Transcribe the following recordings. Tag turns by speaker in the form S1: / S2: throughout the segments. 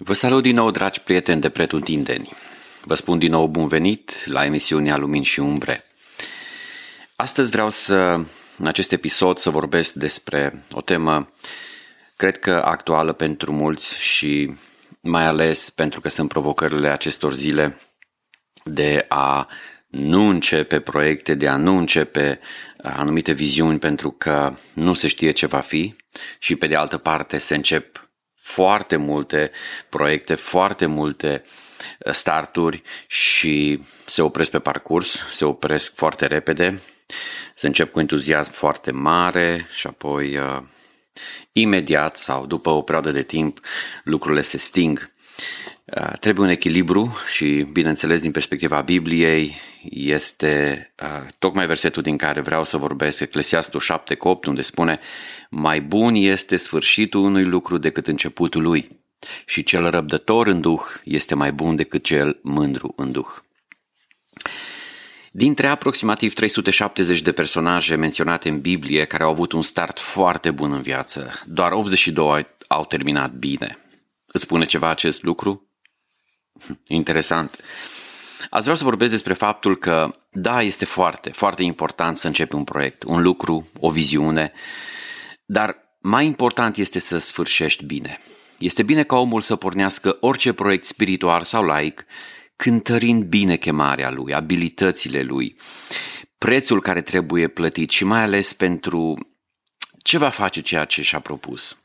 S1: Vă salut din nou, dragi prieteni de pretutindeni. Vă spun din nou bun venit la emisiunea Lumini și Umbre. Astăzi vreau să, în acest episod, să vorbesc despre o temă, cred că actuală pentru mulți și mai ales pentru că sunt provocările acestor zile de a nu începe proiecte, de a nu începe anumite viziuni pentru că nu se știe ce va fi și pe de altă parte se încep foarte multe proiecte, foarte multe uh, starturi și se opresc pe parcurs, se opresc foarte repede, se încep cu entuziasm foarte mare și apoi uh, imediat sau după o perioadă de timp lucrurile se sting. Uh, trebuie un echilibru și, bineînțeles, din perspectiva Bibliei, este uh, tocmai versetul din care vreau să vorbesc, Eclesiastul 7 cu 8, unde spune Mai bun este sfârșitul unui lucru decât începutul lui și cel răbdător în duh este mai bun decât cel mândru în duh. Dintre aproximativ 370 de personaje menționate în Biblie care au avut un start foarte bun în viață, doar 82 au terminat bine. Îți spune ceva acest lucru? Interesant. Ați vrea să vorbesc despre faptul că, da, este foarte, foarte important să începi un proiect, un lucru, o viziune, dar mai important este să sfârșești bine. Este bine ca omul să pornească orice proiect spiritual sau laic, cântărind bine chemarea lui, abilitățile lui, prețul care trebuie plătit și mai ales pentru ce va face ceea ce și-a propus.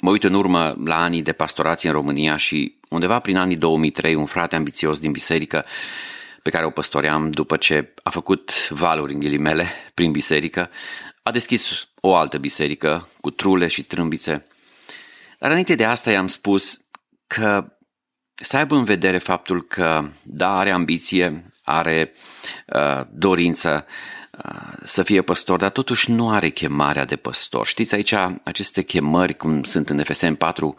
S1: Mă uit în urmă la anii de pastorație în România și undeva prin anii 2003 un frate ambițios din biserică pe care o păstoream după ce a făcut valuri în ghilimele prin biserică, a deschis o altă biserică cu trule și trâmbițe. Dar înainte de asta i-am spus că să aibă în vedere faptul că, da, are ambiție, are uh, dorință, să fie păstor, dar totuși nu are chemarea de păstor. Știți aici aceste chemări, cum sunt în FSM 4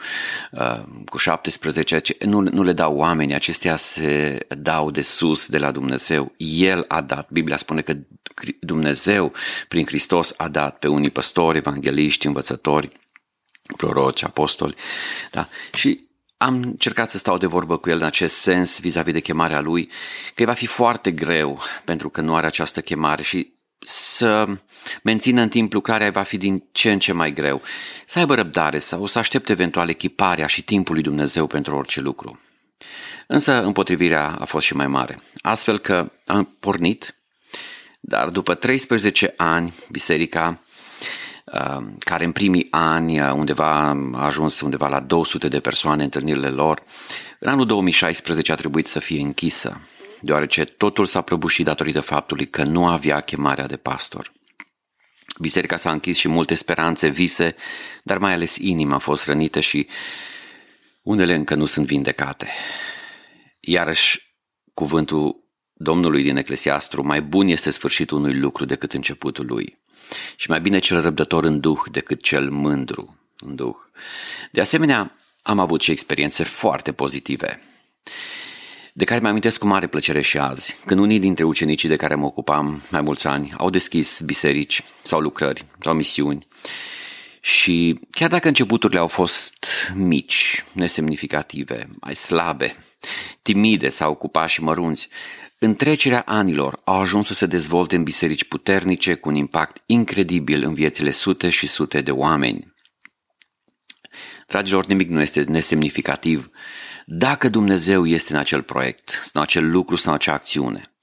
S1: uh, cu 17, nu, nu le dau oameni, acestea se dau de sus de la Dumnezeu. El a dat. Biblia spune că Dumnezeu prin Hristos a dat pe unii păstori, evangeliști, învățători, proroci, apostoli. Da? Și am încercat să stau de vorbă cu el în acest sens vis-a-vis de chemarea lui, că va fi foarte greu pentru că nu are această chemare și să mențină în timp lucrarea va fi din ce în ce mai greu. Să aibă răbdare sau să aștepte eventual echiparea și timpul lui Dumnezeu pentru orice lucru. Însă împotrivirea a fost și mai mare. Astfel că am pornit, dar după 13 ani biserica Uh, care în primii ani uh, undeva a ajuns undeva la 200 de persoane întâlnirile lor. În anul 2016 a trebuit să fie închisă, deoarece totul s-a prăbușit datorită faptului că nu avea chemarea de pastor. Biserica s-a închis și multe speranțe, vise, dar mai ales inima a fost rănită și unele încă nu sunt vindecate. Iarăși, cuvântul Domnului din Eclesiastru, mai bun este sfârșitul unui lucru decât începutul lui. Și mai bine cel răbdător în duh decât cel mândru în duh. De asemenea, am avut și experiențe foarte pozitive, de care mi amintesc cu mare plăcere și azi, când unii dintre ucenicii de care mă ocupam mai mulți ani au deschis biserici sau lucrări sau misiuni și chiar dacă începuturile au fost mici, nesemnificative, mai slabe, timide sau cu pași mărunți, în trecerea anilor au ajuns să se dezvolte în biserici puternice cu un impact incredibil în viețile sute și sute de oameni. Dragilor, nimic nu este nesemnificativ dacă Dumnezeu este în acel proiect, în acel lucru sau în acea acțiune.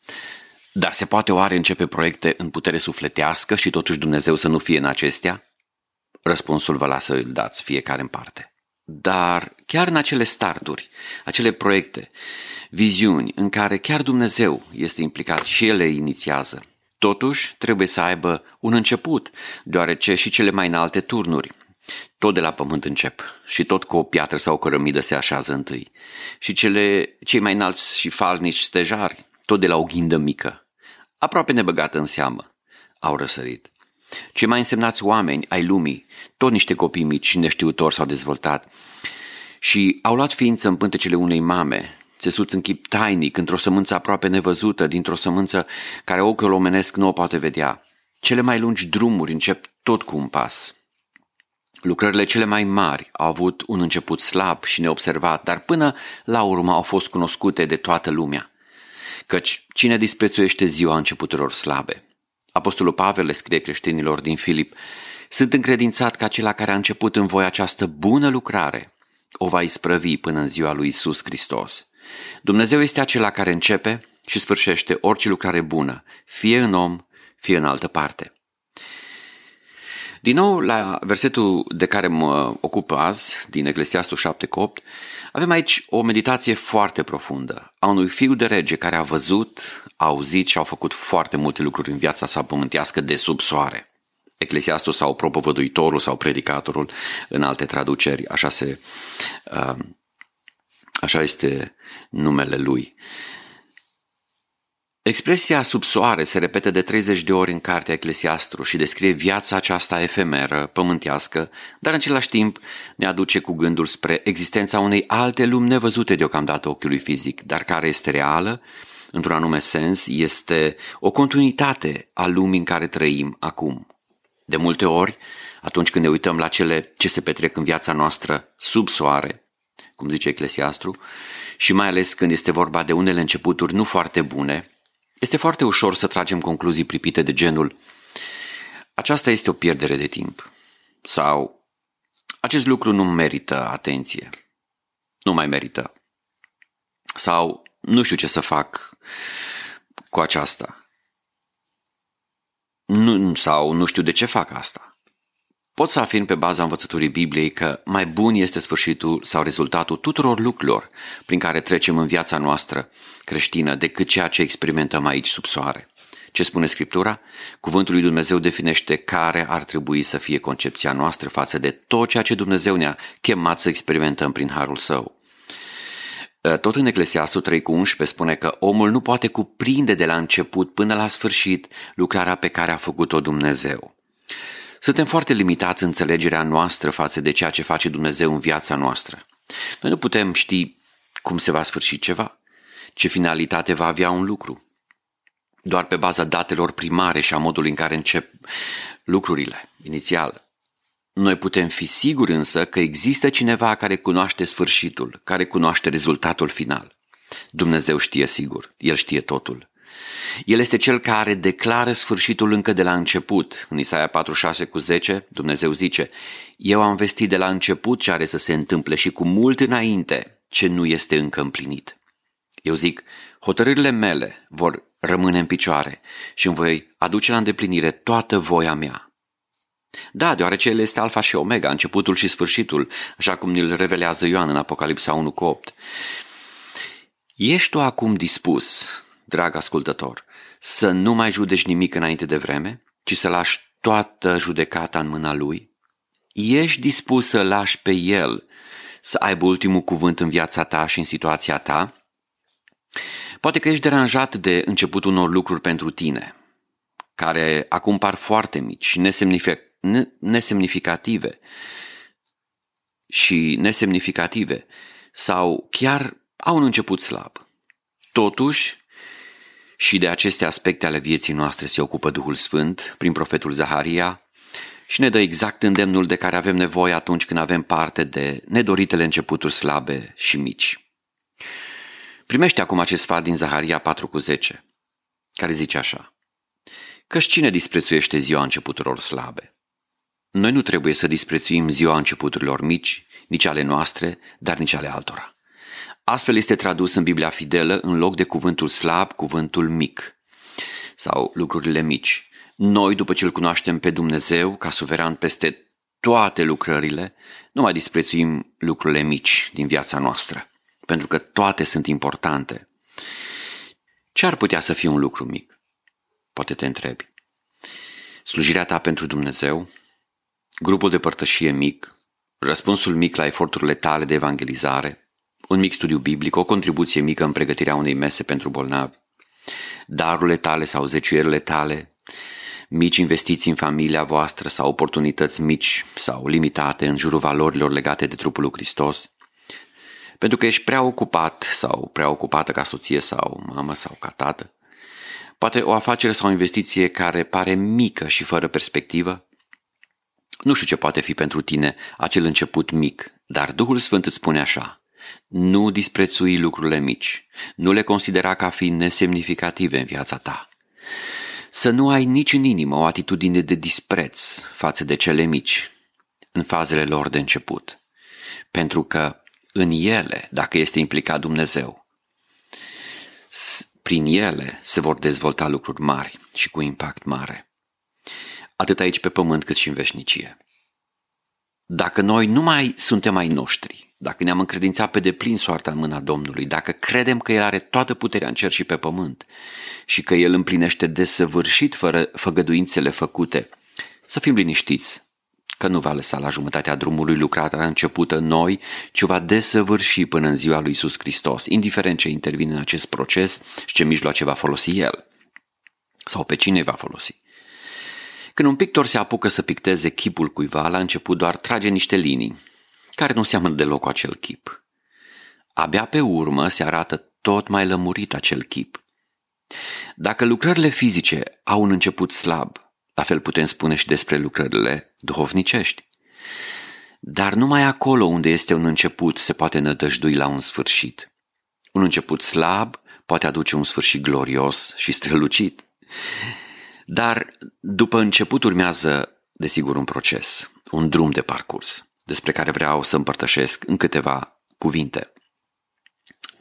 S1: Dar se poate oare începe proiecte în putere sufletească și totuși Dumnezeu să nu fie în acestea? Răspunsul vă lasă îl dați fiecare în parte. Dar chiar în acele starturi, acele proiecte, viziuni în care chiar Dumnezeu este implicat și El le inițiază, totuși trebuie să aibă un început, deoarece și cele mai înalte turnuri, tot de la pământ încep și tot cu o piatră sau o cărămidă se așează întâi. Și cele, cei mai înalți și falnici stejari, tot de la o ghindă mică, aproape nebăgată în seamă, au răsărit. Cei mai însemnați oameni ai lumii, tot niște copii mici și neștiutori s-au dezvoltat și au luat ființă în pântecele unei mame, țesuți în chip tainic, într-o sămânță aproape nevăzută, dintr-o sămânță care ochiul omenesc nu o poate vedea. Cele mai lungi drumuri încep tot cu un pas. Lucrările cele mai mari au avut un început slab și neobservat, dar până la urmă au fost cunoscute de toată lumea. Căci cine disprețuiește ziua începuturilor slabe? Apostolul Pavel le scrie creștinilor din Filip, sunt încredințat că acela care a început în voi această bună lucrare o va isprăvi până în ziua lui Isus Hristos. Dumnezeu este acela care începe și sfârșește orice lucrare bună, fie în om, fie în altă parte. Din nou, la versetul de care mă ocup azi, din Eclesiastul 7 8, avem aici o meditație foarte profundă a unui fiu de rege care a văzut, a auzit și a făcut foarte multe lucruri în viața sa pământească de sub soare. Eclesiastul sau propovăduitorul sau predicatorul în alte traduceri, așa, se, uh, așa este numele lui. Expresia sub soare se repetă de 30 de ori în cartea Eclesiastru și descrie viața aceasta efemeră, pământească, dar în același timp ne aduce cu gândul spre existența unei alte lumi nevăzute deocamdată ochiului fizic, dar care este reală, într-un anume sens, este o continuitate a lumii în care trăim acum. De multe ori, atunci când ne uităm la cele ce se petrec în viața noastră sub soare, cum zice Eclesiastru, și mai ales când este vorba de unele începuturi nu foarte bune, este foarte ușor să tragem concluzii pripite de genul aceasta este o pierdere de timp sau acest lucru nu merită atenție, nu mai merită sau nu știu ce să fac cu aceasta nu, sau nu știu de ce fac asta. Pot să afirm pe baza învățăturii Bibliei că mai bun este sfârșitul sau rezultatul tuturor lucrurilor prin care trecem în viața noastră creștină decât ceea ce experimentăm aici sub soare. Ce spune Scriptura? Cuvântul lui Dumnezeu definește care ar trebui să fie concepția noastră față de tot ceea ce Dumnezeu ne-a chemat să experimentăm prin harul său. Tot în Eclesiastul 3 cu 11 spune că omul nu poate cuprinde de la început până la sfârșit lucrarea pe care a făcut-o Dumnezeu. Suntem foarte limitați în înțelegerea noastră față de ceea ce face Dumnezeu în viața noastră. Noi nu putem ști cum se va sfârși ceva, ce finalitate va avea un lucru. Doar pe baza datelor primare și a modului în care încep lucrurile, inițial. Noi putem fi siguri însă că există cineva care cunoaște sfârșitul, care cunoaște rezultatul final. Dumnezeu știe sigur, El știe totul. El este cel care declară sfârșitul încă de la început. În Isaia 46 cu 10, Dumnezeu zice, Eu am vestit de la început ce are să se întâmple și cu mult înainte ce nu este încă împlinit. Eu zic, hotărârile mele vor rămâne în picioare și îmi voi aduce la îndeplinire toată voia mea. Da, deoarece El este alfa și omega, începutul și sfârșitul, așa cum ne-l revelează Ioan în Apocalipsa 1 cu 8. Ești tu acum dispus drag ascultător, să nu mai judeci nimic înainte de vreme, ci să lași toată judecata în mâna lui? Ești dispus să lași pe el să aibă ultimul cuvânt în viața ta și în situația ta? Poate că ești deranjat de începutul unor lucruri pentru tine, care acum par foarte mici și nesemnificative și nesemnificative sau chiar au un început slab. Totuși, și de aceste aspecte ale vieții noastre se ocupă Duhul Sfânt prin profetul Zaharia și ne dă exact îndemnul de care avem nevoie atunci când avem parte de nedoritele începuturi slabe și mici. Primește acum acest sfat din Zaharia 4 cu 10, care zice așa. Căci cine disprețuiește ziua începuturilor slabe? Noi nu trebuie să disprețuim ziua începuturilor mici, nici ale noastre, dar nici ale altora. Astfel este tradus în Biblia Fidelă în loc de cuvântul slab, cuvântul mic sau lucrurile mici. Noi, după ce îl cunoaștem pe Dumnezeu ca suveran peste toate lucrările, nu mai disprețuim lucrurile mici din viața noastră, pentru că toate sunt importante. Ce ar putea să fie un lucru mic? Poate te întrebi. Slujirea ta pentru Dumnezeu, grupul de părtășie mic, răspunsul mic la eforturile tale de evangelizare, un mic studiu biblic, o contribuție mică în pregătirea unei mese pentru bolnavi, darurile tale sau zeciuierile tale, mici investiții în familia voastră sau oportunități mici sau limitate în jurul valorilor legate de trupul lui Hristos, pentru că ești prea ocupat sau prea ocupată ca soție sau mamă sau ca tată, poate o afacere sau o investiție care pare mică și fără perspectivă, Nu știu ce poate fi pentru tine acel început mic, dar Duhul Sfânt îți spune așa. Nu disprețui lucrurile mici, nu le considera ca fiind nesemnificative în viața ta. Să nu ai nici în inimă o atitudine de dispreț față de cele mici, în fazele lor de început. Pentru că în ele, dacă este implicat Dumnezeu, prin ele se vor dezvolta lucruri mari și cu impact mare. Atât aici pe pământ cât și în veșnicie. Dacă noi nu mai suntem ai noștri, dacă ne-am încredințat pe deplin soarta în mâna Domnului, dacă credem că El are toată puterea în cer și pe pământ și că El împlinește desăvârșit fără făgăduințele făcute, să fim liniștiți că nu va lăsa la jumătatea drumului lucrarea începută noi, ci va desăvârși până în ziua lui Isus Hristos, indiferent ce intervine în acest proces și ce mijloace va folosi El sau pe cine va folosi. Când un pictor se apucă să picteze chipul cuiva, la început doar trage niște linii, care nu seamănă deloc cu acel chip. Abia pe urmă se arată tot mai lămurit acel chip. Dacă lucrările fizice au un început slab, la fel putem spune și despre lucrările duhovnicești. Dar numai acolo unde este un început se poate nădăjdui la un sfârșit. Un început slab poate aduce un sfârșit glorios și strălucit. Dar după început urmează, desigur, un proces, un drum de parcurs, despre care vreau să împărtășesc în câteva cuvinte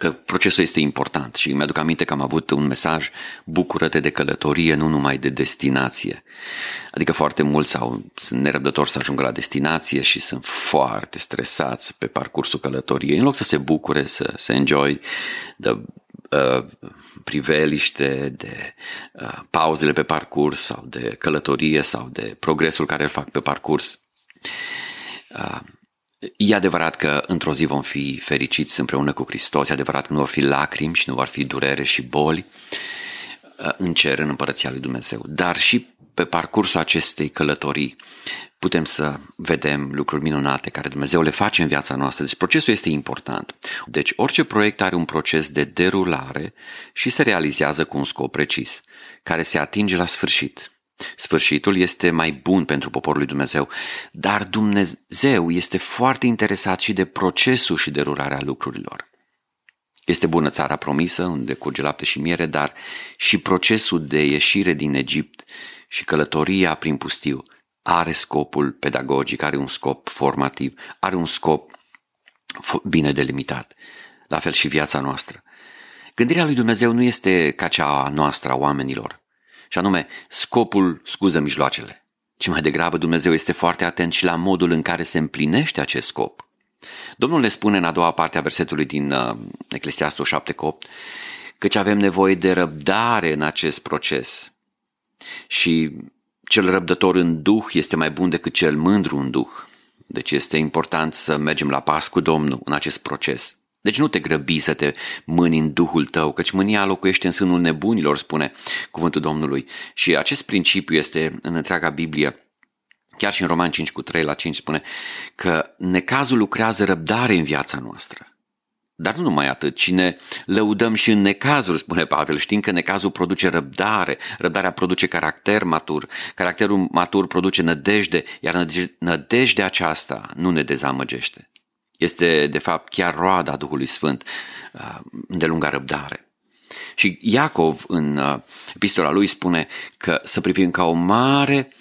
S1: că procesul este important și mi-aduc aminte că am avut un mesaj bucură-te de călătorie, nu numai de destinație. Adică foarte mulți au, sunt nerăbdători să ajungă la destinație și sunt foarte stresați pe parcursul călătoriei, în loc să se bucure, să se enjoy de uh, priveliște, de uh, pauzele pe parcurs sau de călătorie sau de progresul care îl fac pe parcurs. Uh, E adevărat că într-o zi vom fi fericiți împreună cu Hristos, e adevărat că nu vor fi lacrimi și nu vor fi durere și boli uh, în cer, în împărăția lui Dumnezeu. Dar și pe parcursul acestei călătorii putem să vedem lucruri minunate care Dumnezeu le face în viața noastră. Deci procesul este important. Deci orice proiect are un proces de derulare și se realizează cu un scop precis, care se atinge la sfârșit. Sfârșitul este mai bun pentru poporul lui Dumnezeu, dar Dumnezeu este foarte interesat și de procesul și derularea lucrurilor. Este bună țara promisă, unde curge lapte și miere, dar și procesul de ieșire din Egipt și călătoria prin pustiu are scopul pedagogic, are un scop formativ, are un scop bine delimitat. La fel și viața noastră. Gândirea lui Dumnezeu nu este ca cea a noastră a oamenilor și anume scopul scuză mijloacele, ci mai degrabă Dumnezeu este foarte atent și la modul în care se împlinește acest scop. Domnul ne spune în a doua parte a versetului din uh, Eclesiastul 7 8 căci avem nevoie de răbdare în acest proces și cel răbdător în duh este mai bun decât cel mândru în duh. Deci este important să mergem la pas cu Domnul în acest proces. Deci nu te grăbi să te mâni în Duhul tău, căci mânia locuiește în sânul nebunilor, spune cuvântul Domnului. Și acest principiu este în întreaga Biblie, chiar și în Roman 5 cu 3 la 5 spune că necazul lucrează răbdare în viața noastră. Dar nu numai atât, ci ne lăudăm și în necazuri, spune Pavel, știind că necazul produce răbdare, răbdarea produce caracter matur, caracterul matur produce nădejde, iar nădejdea aceasta nu ne dezamăgește. Este, de fapt, chiar roada Duhului Sfânt uh, de lunga răbdare. Și Iacov, în uh, epistola lui, spune că să privim ca o mare uh,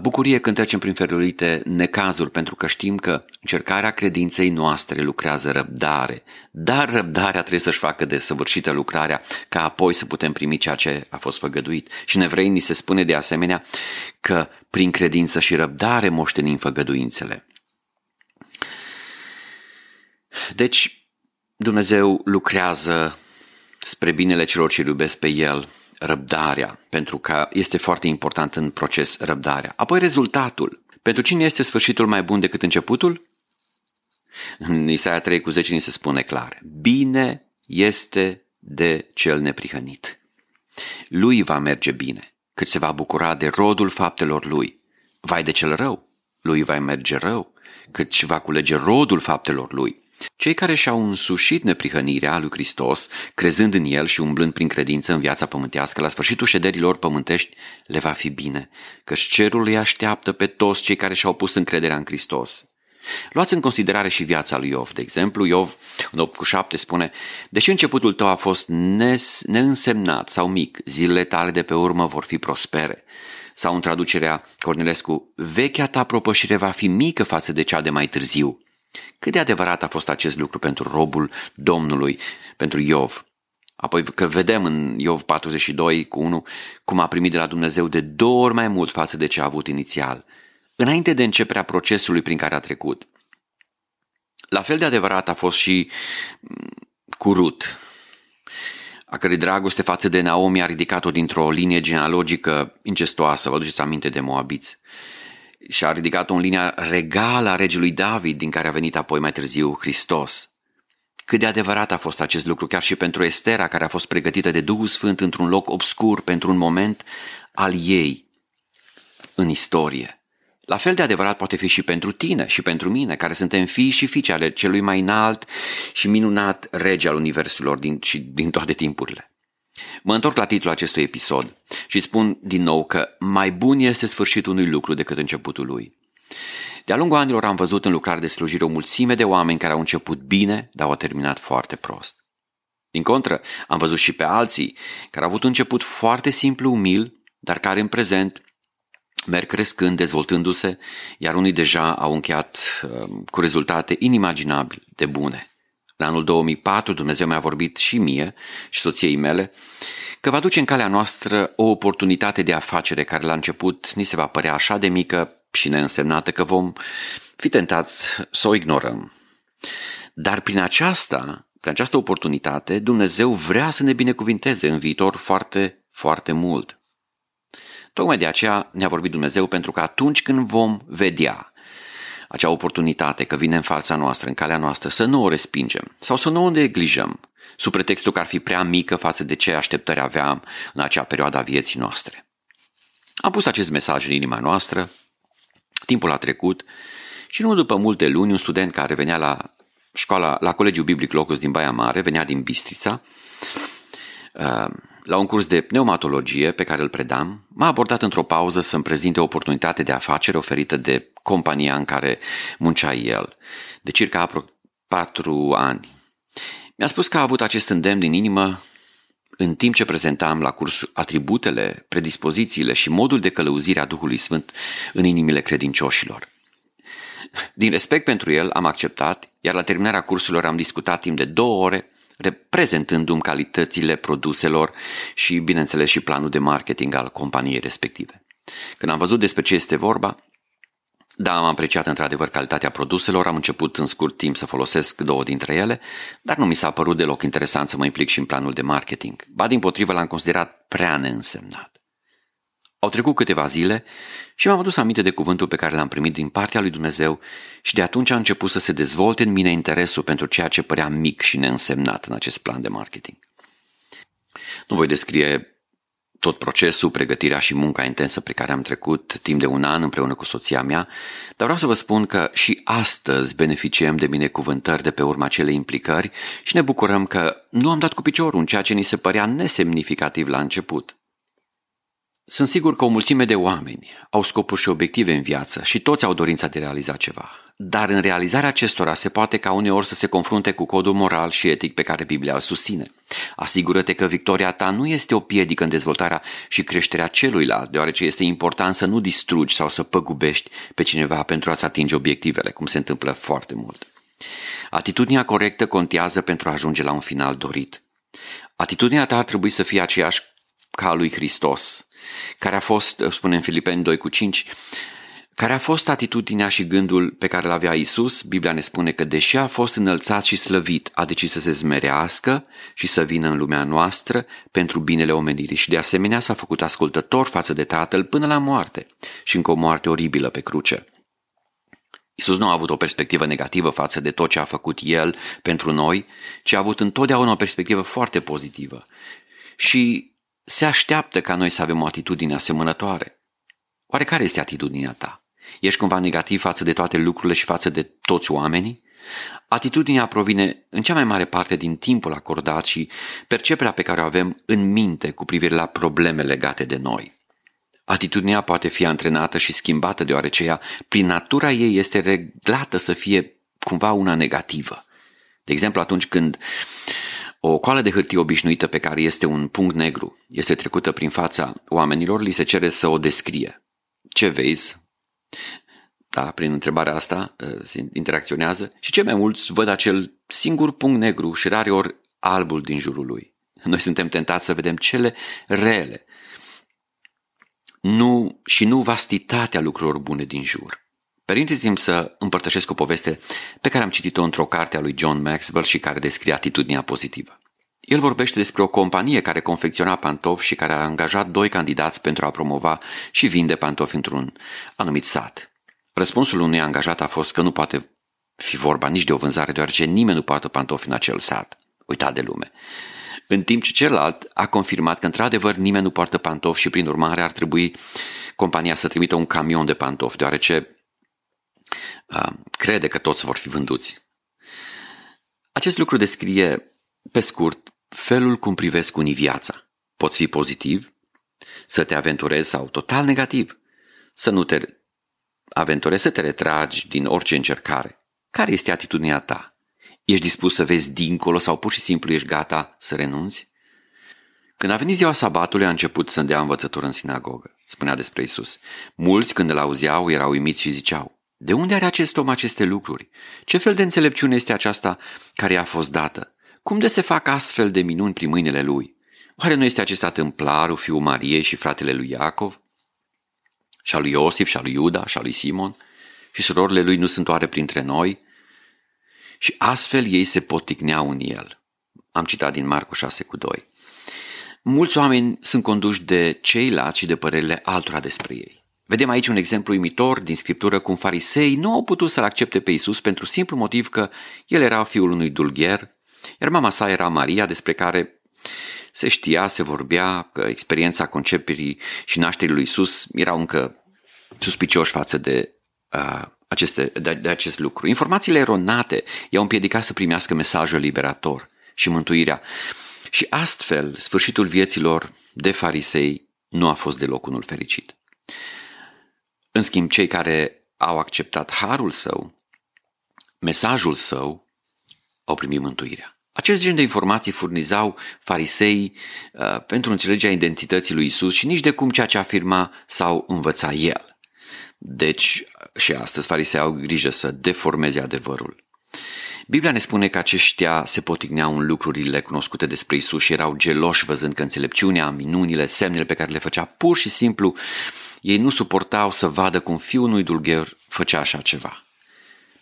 S1: bucurie când trecem prin felurite necazuri, pentru că știm că încercarea credinței noastre lucrează răbdare, dar răbdarea trebuie să-și facă de săvârșită lucrarea, ca apoi să putem primi ceea ce a fost făgăduit. Și în evrei ni se spune de asemenea că prin credință și răbdare moștenim făgăduințele. Deci, Dumnezeu lucrează spre binele celor ce iubesc pe El, răbdarea, pentru că este foarte important în proces răbdarea. Apoi rezultatul. Pentru cine este sfârșitul mai bun decât începutul? În Isaia 3 cu 10 ni se spune clar. Bine este de cel neprihănit. Lui va merge bine, cât se va bucura de rodul faptelor lui. Vai de cel rău, lui va merge rău, cât și va culege rodul faptelor lui. Cei care și-au însușit neprihănirea lui Hristos, crezând în El și umblând prin credință în viața pământească, la sfârșitul șederilor pământești le va fi bine, căci cerul îi așteaptă pe toți cei care și-au pus încrederea în Hristos. Luați în considerare și viața lui Iov. De exemplu, Iov, în 8 cu 7, spune Deși începutul tău a fost nes, neînsemnat sau mic, zilele tale de pe urmă vor fi prospere. Sau în traducerea Cornelescu, vechea ta propășire va fi mică față de cea de mai târziu. Cât de adevărat a fost acest lucru pentru robul Domnului, pentru Iov? Apoi că vedem în Iov 42 cu 1 cum a primit de la Dumnezeu de două ori mai mult față de ce a avut inițial, înainte de începerea procesului prin care a trecut. La fel de adevărat a fost și mm, cu Rut, a cărei dragoste față de Naomi a ridicat-o dintr-o linie genealogică incestoasă, vă duceți aminte de Moabiți și a ridicat-o în linia regală a regelui David, din care a venit apoi mai târziu Hristos. Cât de adevărat a fost acest lucru, chiar și pentru Estera, care a fost pregătită de Duhul Sfânt într-un loc obscur, pentru un moment al ei în istorie. La fel de adevărat poate fi și pentru tine și pentru mine, care suntem fii și fiice ale celui mai înalt și minunat rege al universurilor din, și din toate timpurile. Mă întorc la titlul acestui episod și spun din nou că mai bun este sfârșitul unui lucru decât începutul lui. De-a lungul anilor am văzut în lucrare de slujire o mulțime de oameni care au început bine, dar au terminat foarte prost. Din contră, am văzut și pe alții care au avut un început foarte simplu, umil, dar care în prezent merg crescând, dezvoltându-se, iar unii deja au încheiat uh, cu rezultate inimaginabile de bune. În anul 2004 Dumnezeu mi-a vorbit și mie și soției mele că va duce în calea noastră o oportunitate de afacere care la început ni se va părea așa de mică și neînsemnată că vom fi tentați să o ignorăm. Dar prin aceasta, prin această oportunitate, Dumnezeu vrea să ne binecuvinteze în viitor foarte, foarte mult. Tocmai de aceea ne-a vorbit Dumnezeu pentru că atunci când vom vedea acea oportunitate că vine în fața noastră, în calea noastră, să nu o respingem sau să nu o neglijăm, sub pretextul că ar fi prea mică față de ce așteptări aveam în acea perioadă a vieții noastre. Am pus acest mesaj în inima noastră, timpul a trecut și nu după multe luni, un student care venea la școala, la Colegiul Biblic Locus din Baia Mare, venea din Bistrița, uh, la un curs de pneumatologie pe care îl predam, m-a abordat într-o pauză să-mi prezinte o oportunitate de afacere oferită de compania în care muncea el, de circa patru ani. Mi-a spus că a avut acest îndemn din inimă în timp ce prezentam la curs atributele, predispozițiile și modul de călăuzire a Duhului Sfânt în inimile credincioșilor. Din respect pentru el am acceptat, iar la terminarea cursurilor am discutat timp de două ore reprezentându-mi calitățile produselor și, bineînțeles, și planul de marketing al companiei respective. Când am văzut despre ce este vorba, da, am apreciat într-adevăr calitatea produselor, am început în scurt timp să folosesc două dintre ele, dar nu mi s-a părut deloc interesant să mă implic și în planul de marketing. Ba din potrivă l-am considerat prea neînsemnat. Au trecut câteva zile și m-am adus aminte de cuvântul pe care l-am primit din partea lui Dumnezeu și de atunci a început să se dezvolte în mine interesul pentru ceea ce părea mic și neînsemnat în acest plan de marketing. Nu voi descrie tot procesul, pregătirea și munca intensă pe care am trecut timp de un an împreună cu soția mea, dar vreau să vă spun că și astăzi beneficiem de binecuvântări de pe urma acelei implicări și ne bucurăm că nu am dat cu piciorul în ceea ce ni se părea nesemnificativ la început. Sunt sigur că o mulțime de oameni au scopuri și obiective în viață și toți au dorința de a realiza ceva. Dar în realizarea acestora se poate ca uneori să se confrunte cu codul moral și etic pe care Biblia îl susține. Asigură-te că victoria ta nu este o piedică în dezvoltarea și creșterea celuilalt, deoarece este important să nu distrugi sau să păgubești pe cineva pentru a-ți atinge obiectivele, cum se întâmplă foarte mult. Atitudinea corectă contează pentru a ajunge la un final dorit. Atitudinea ta ar trebui să fie aceeași ca a lui Hristos, care a fost, spune în Filipeni 2 cu 5, care a fost atitudinea și gândul pe care l-avea Isus, Biblia ne spune că deși a fost înălțat și slăvit, a decis să se zmerească și să vină în lumea noastră pentru binele omenirii și de asemenea s-a făcut ascultător față de Tatăl până la moarte și încă o moarte oribilă pe cruce. Isus nu a avut o perspectivă negativă față de tot ce a făcut El pentru noi, ci a avut întotdeauna o perspectivă foarte pozitivă. Și se așteaptă ca noi să avem o atitudine asemănătoare. Oare care este atitudinea ta? Ești cumva negativ față de toate lucrurile și față de toți oamenii? Atitudinea provine în cea mai mare parte din timpul acordat și perceperea pe care o avem în minte cu privire la probleme legate de noi. Atitudinea poate fi antrenată și schimbată deoarece ea, prin natura ei, este reglată să fie cumva una negativă. De exemplu, atunci când o coală de hârtie obișnuită pe care este un punct negru este trecută prin fața oamenilor, li se cere să o descrie. Ce vezi? Da, prin întrebarea asta uh, se interacționează și cei mai mulți văd acel singur punct negru și rare ori albul din jurul lui. Noi suntem tentați să vedem cele rele nu, și nu vastitatea lucrurilor bune din jur. Permiteți-mi să împărtășesc o poveste pe care am citit-o într-o carte a lui John Maxwell și care descrie atitudinea pozitivă. El vorbește despre o companie care confecționa pantofi și care a angajat doi candidați pentru a promova și vinde pantofi într-un anumit sat. Răspunsul unui angajat a fost că nu poate fi vorba nici de o vânzare, deoarece nimeni nu poate pantofi în acel sat. Uitat de lume. În timp ce celălalt a confirmat că într-adevăr nimeni nu poartă pantofi și prin urmare ar trebui compania să trimită un camion de pantofi, deoarece uh, crede că toți vor fi vânduți. Acest lucru descrie, pe scurt, felul cum privesc unii viața. Poți fi pozitiv, să te aventurezi sau total negativ, să nu te aventurezi, să te retragi din orice încercare. Care este atitudinea ta? Ești dispus să vezi dincolo sau pur și simplu ești gata să renunți? Când a venit ziua sabatului, a început să dea învățătură în sinagogă, spunea despre Isus. Mulți, când îl auzeau, erau uimiți și ziceau, de unde are acest om aceste lucruri? Ce fel de înțelepciune este aceasta care i-a fost dată? Cum de se fac astfel de minuni prin mâinile lui? Oare nu este acesta tâmplarul, fiul Mariei și fratele lui Iacov? Și a lui Iosif, și a lui Iuda, și a lui Simon? Și surorile lui nu sunt oare printre noi? Și astfel ei se poticneau în el. Am citat din Marcu 6 cu 2. Mulți oameni sunt conduși de ceilalți și de părerile altora despre ei. Vedem aici un exemplu uimitor din scriptură cum farisei nu au putut să-l accepte pe Isus pentru simplu motiv că el era fiul unui dulgher, iar mama sa era Maria, despre care se știa, se vorbea că experiența conceperii și nașterii lui Isus erau încă suspicioși față de, uh, aceste, de, de acest lucru. Informațiile eronate i-au împiedicat să primească mesajul liberator și mântuirea. Și astfel, sfârșitul vieților de farisei nu a fost deloc unul fericit. În schimb, cei care au acceptat harul său, mesajul său, au primit mântuirea. Acest gen de informații furnizau farisei uh, pentru înțelegerea identității lui Isus și nici de cum ceea ce afirma sau învăța el. Deci, și astăzi farisei au grijă să deformeze adevărul. Biblia ne spune că aceștia se potigneau în lucrurile cunoscute despre Isus și erau geloși văzând că înțelepciunea, minunile, semnele pe care le făcea pur și simplu, ei nu suportau să vadă cum fiul unui dulgher făcea așa ceva.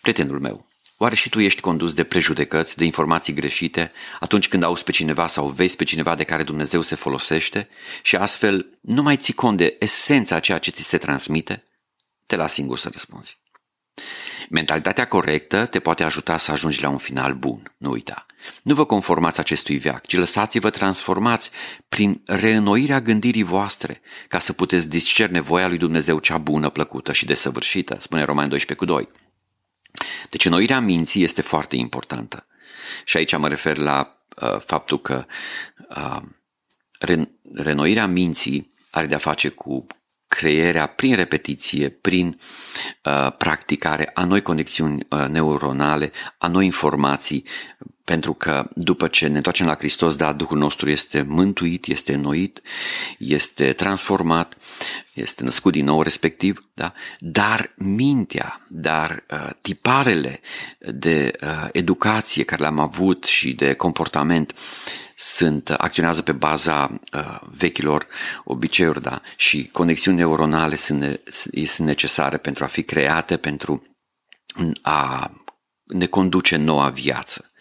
S1: Prietenul meu, Oare și tu ești condus de prejudecăți, de informații greșite, atunci când auzi pe cineva sau vezi pe cineva de care Dumnezeu se folosește și astfel nu mai ții cont de esența a ceea ce ți se transmite? Te las singur să răspunzi. Mentalitatea corectă te poate ajuta să ajungi la un final bun, nu uita. Nu vă conformați acestui veac, ci lăsați-vă transformați prin reînnoirea gândirii voastre, ca să puteți discerne voia lui Dumnezeu cea bună, plăcută și desăvârșită, spune Roman 12 cu 2. Deci înnoirea minții este foarte importantă. Și aici mă refer la uh, faptul că uh, renoirea minții are de-a face cu creierea prin repetiție, prin uh, practicare a noi conexiuni uh, neuronale, a noi informații, pentru că după ce ne întoarcem la Hristos, da, Duhul nostru este mântuit, este înnoit, este transformat, este născut din nou respectiv, da? dar mintea, dar uh, tiparele de uh, educație care le-am avut și de comportament sunt, acționează pe baza uh, vechilor obiceiuri da? și conexiuni neuronale sunt, ne, sunt necesare pentru a fi create, pentru a ne conduce noua viață.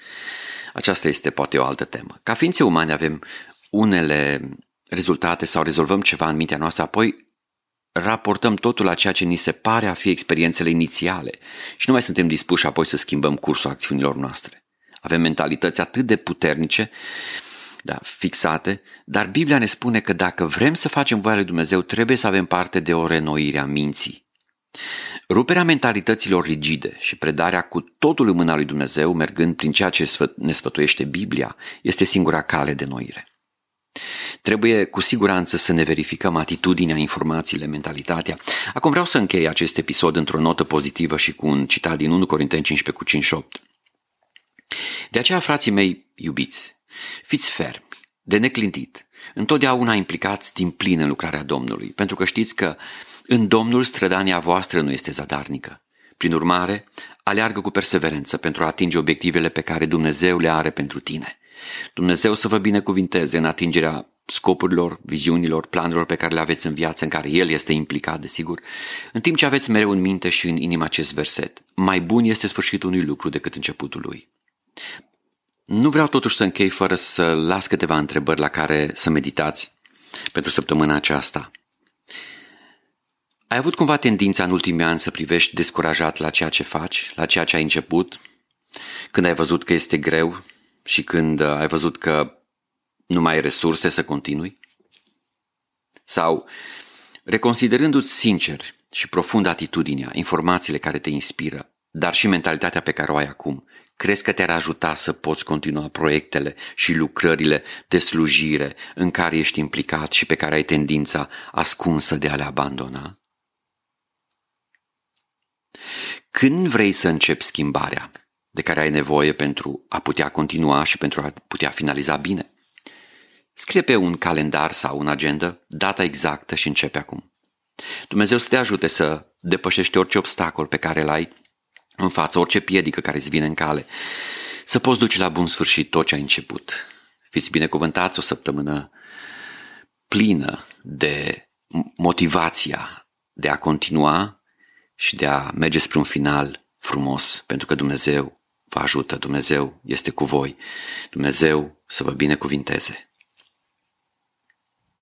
S1: Aceasta este poate o altă temă. Ca ființe umane avem unele rezultate sau rezolvăm ceva în mintea noastră, apoi raportăm totul la ceea ce ni se pare a fi experiențele inițiale și nu mai suntem dispuși apoi să schimbăm cursul acțiunilor noastre. Avem mentalități atât de puternice, da, fixate, dar Biblia ne spune că dacă vrem să facem voia lui Dumnezeu, trebuie să avem parte de o renoire a minții. Ruperea mentalităților rigide și predarea cu totul în mâna lui Dumnezeu, mergând prin ceea ce ne sfătuiește Biblia, este singura cale de noire. Trebuie cu siguranță să ne verificăm atitudinea, informațiile, mentalitatea. Acum vreau să închei acest episod într-o notă pozitivă și cu un citat din 1 Corinteni 15 cu 58. De aceea, frații mei iubiți, fiți fermi, de neclintit, întotdeauna implicați din plin în lucrarea Domnului, pentru că știți că în Domnul strădania voastră nu este zadarnică. Prin urmare, aleargă cu perseverență pentru a atinge obiectivele pe care Dumnezeu le are pentru tine. Dumnezeu să vă binecuvinteze în atingerea scopurilor, viziunilor, planurilor pe care le aveți în viață, în care El este implicat, desigur, în timp ce aveți mereu în minte și în inimă acest verset. Mai bun este sfârșitul unui lucru decât începutul lui. Nu vreau totuși să închei fără să las câteva întrebări la care să meditați pentru săptămâna aceasta. Ai avut cumva tendința în ultimii ani să privești descurajat la ceea ce faci, la ceea ce ai început, când ai văzut că este greu și când uh, ai văzut că nu mai ai resurse să continui? Sau, reconsiderându-ți sincer și profund atitudinea, informațiile care te inspiră, dar și mentalitatea pe care o ai acum, crezi că te-ar ajuta să poți continua proiectele și lucrările de slujire în care ești implicat și pe care ai tendința ascunsă de a le abandona? Când vrei să începi schimbarea de care ai nevoie pentru a putea continua și pentru a putea finaliza bine? Scrie pe un calendar sau un agenda data exactă și începe acum. Dumnezeu să te ajute să depășești orice obstacol pe care îl ai în față, orice piedică care îți vine în cale, să poți duce la bun sfârșit tot ce ai început. Fiți binecuvântați o săptămână plină de motivația de a continua și de a merge spre un final frumos, pentru că Dumnezeu vă ajută, Dumnezeu este cu voi, Dumnezeu să vă binecuvinteze.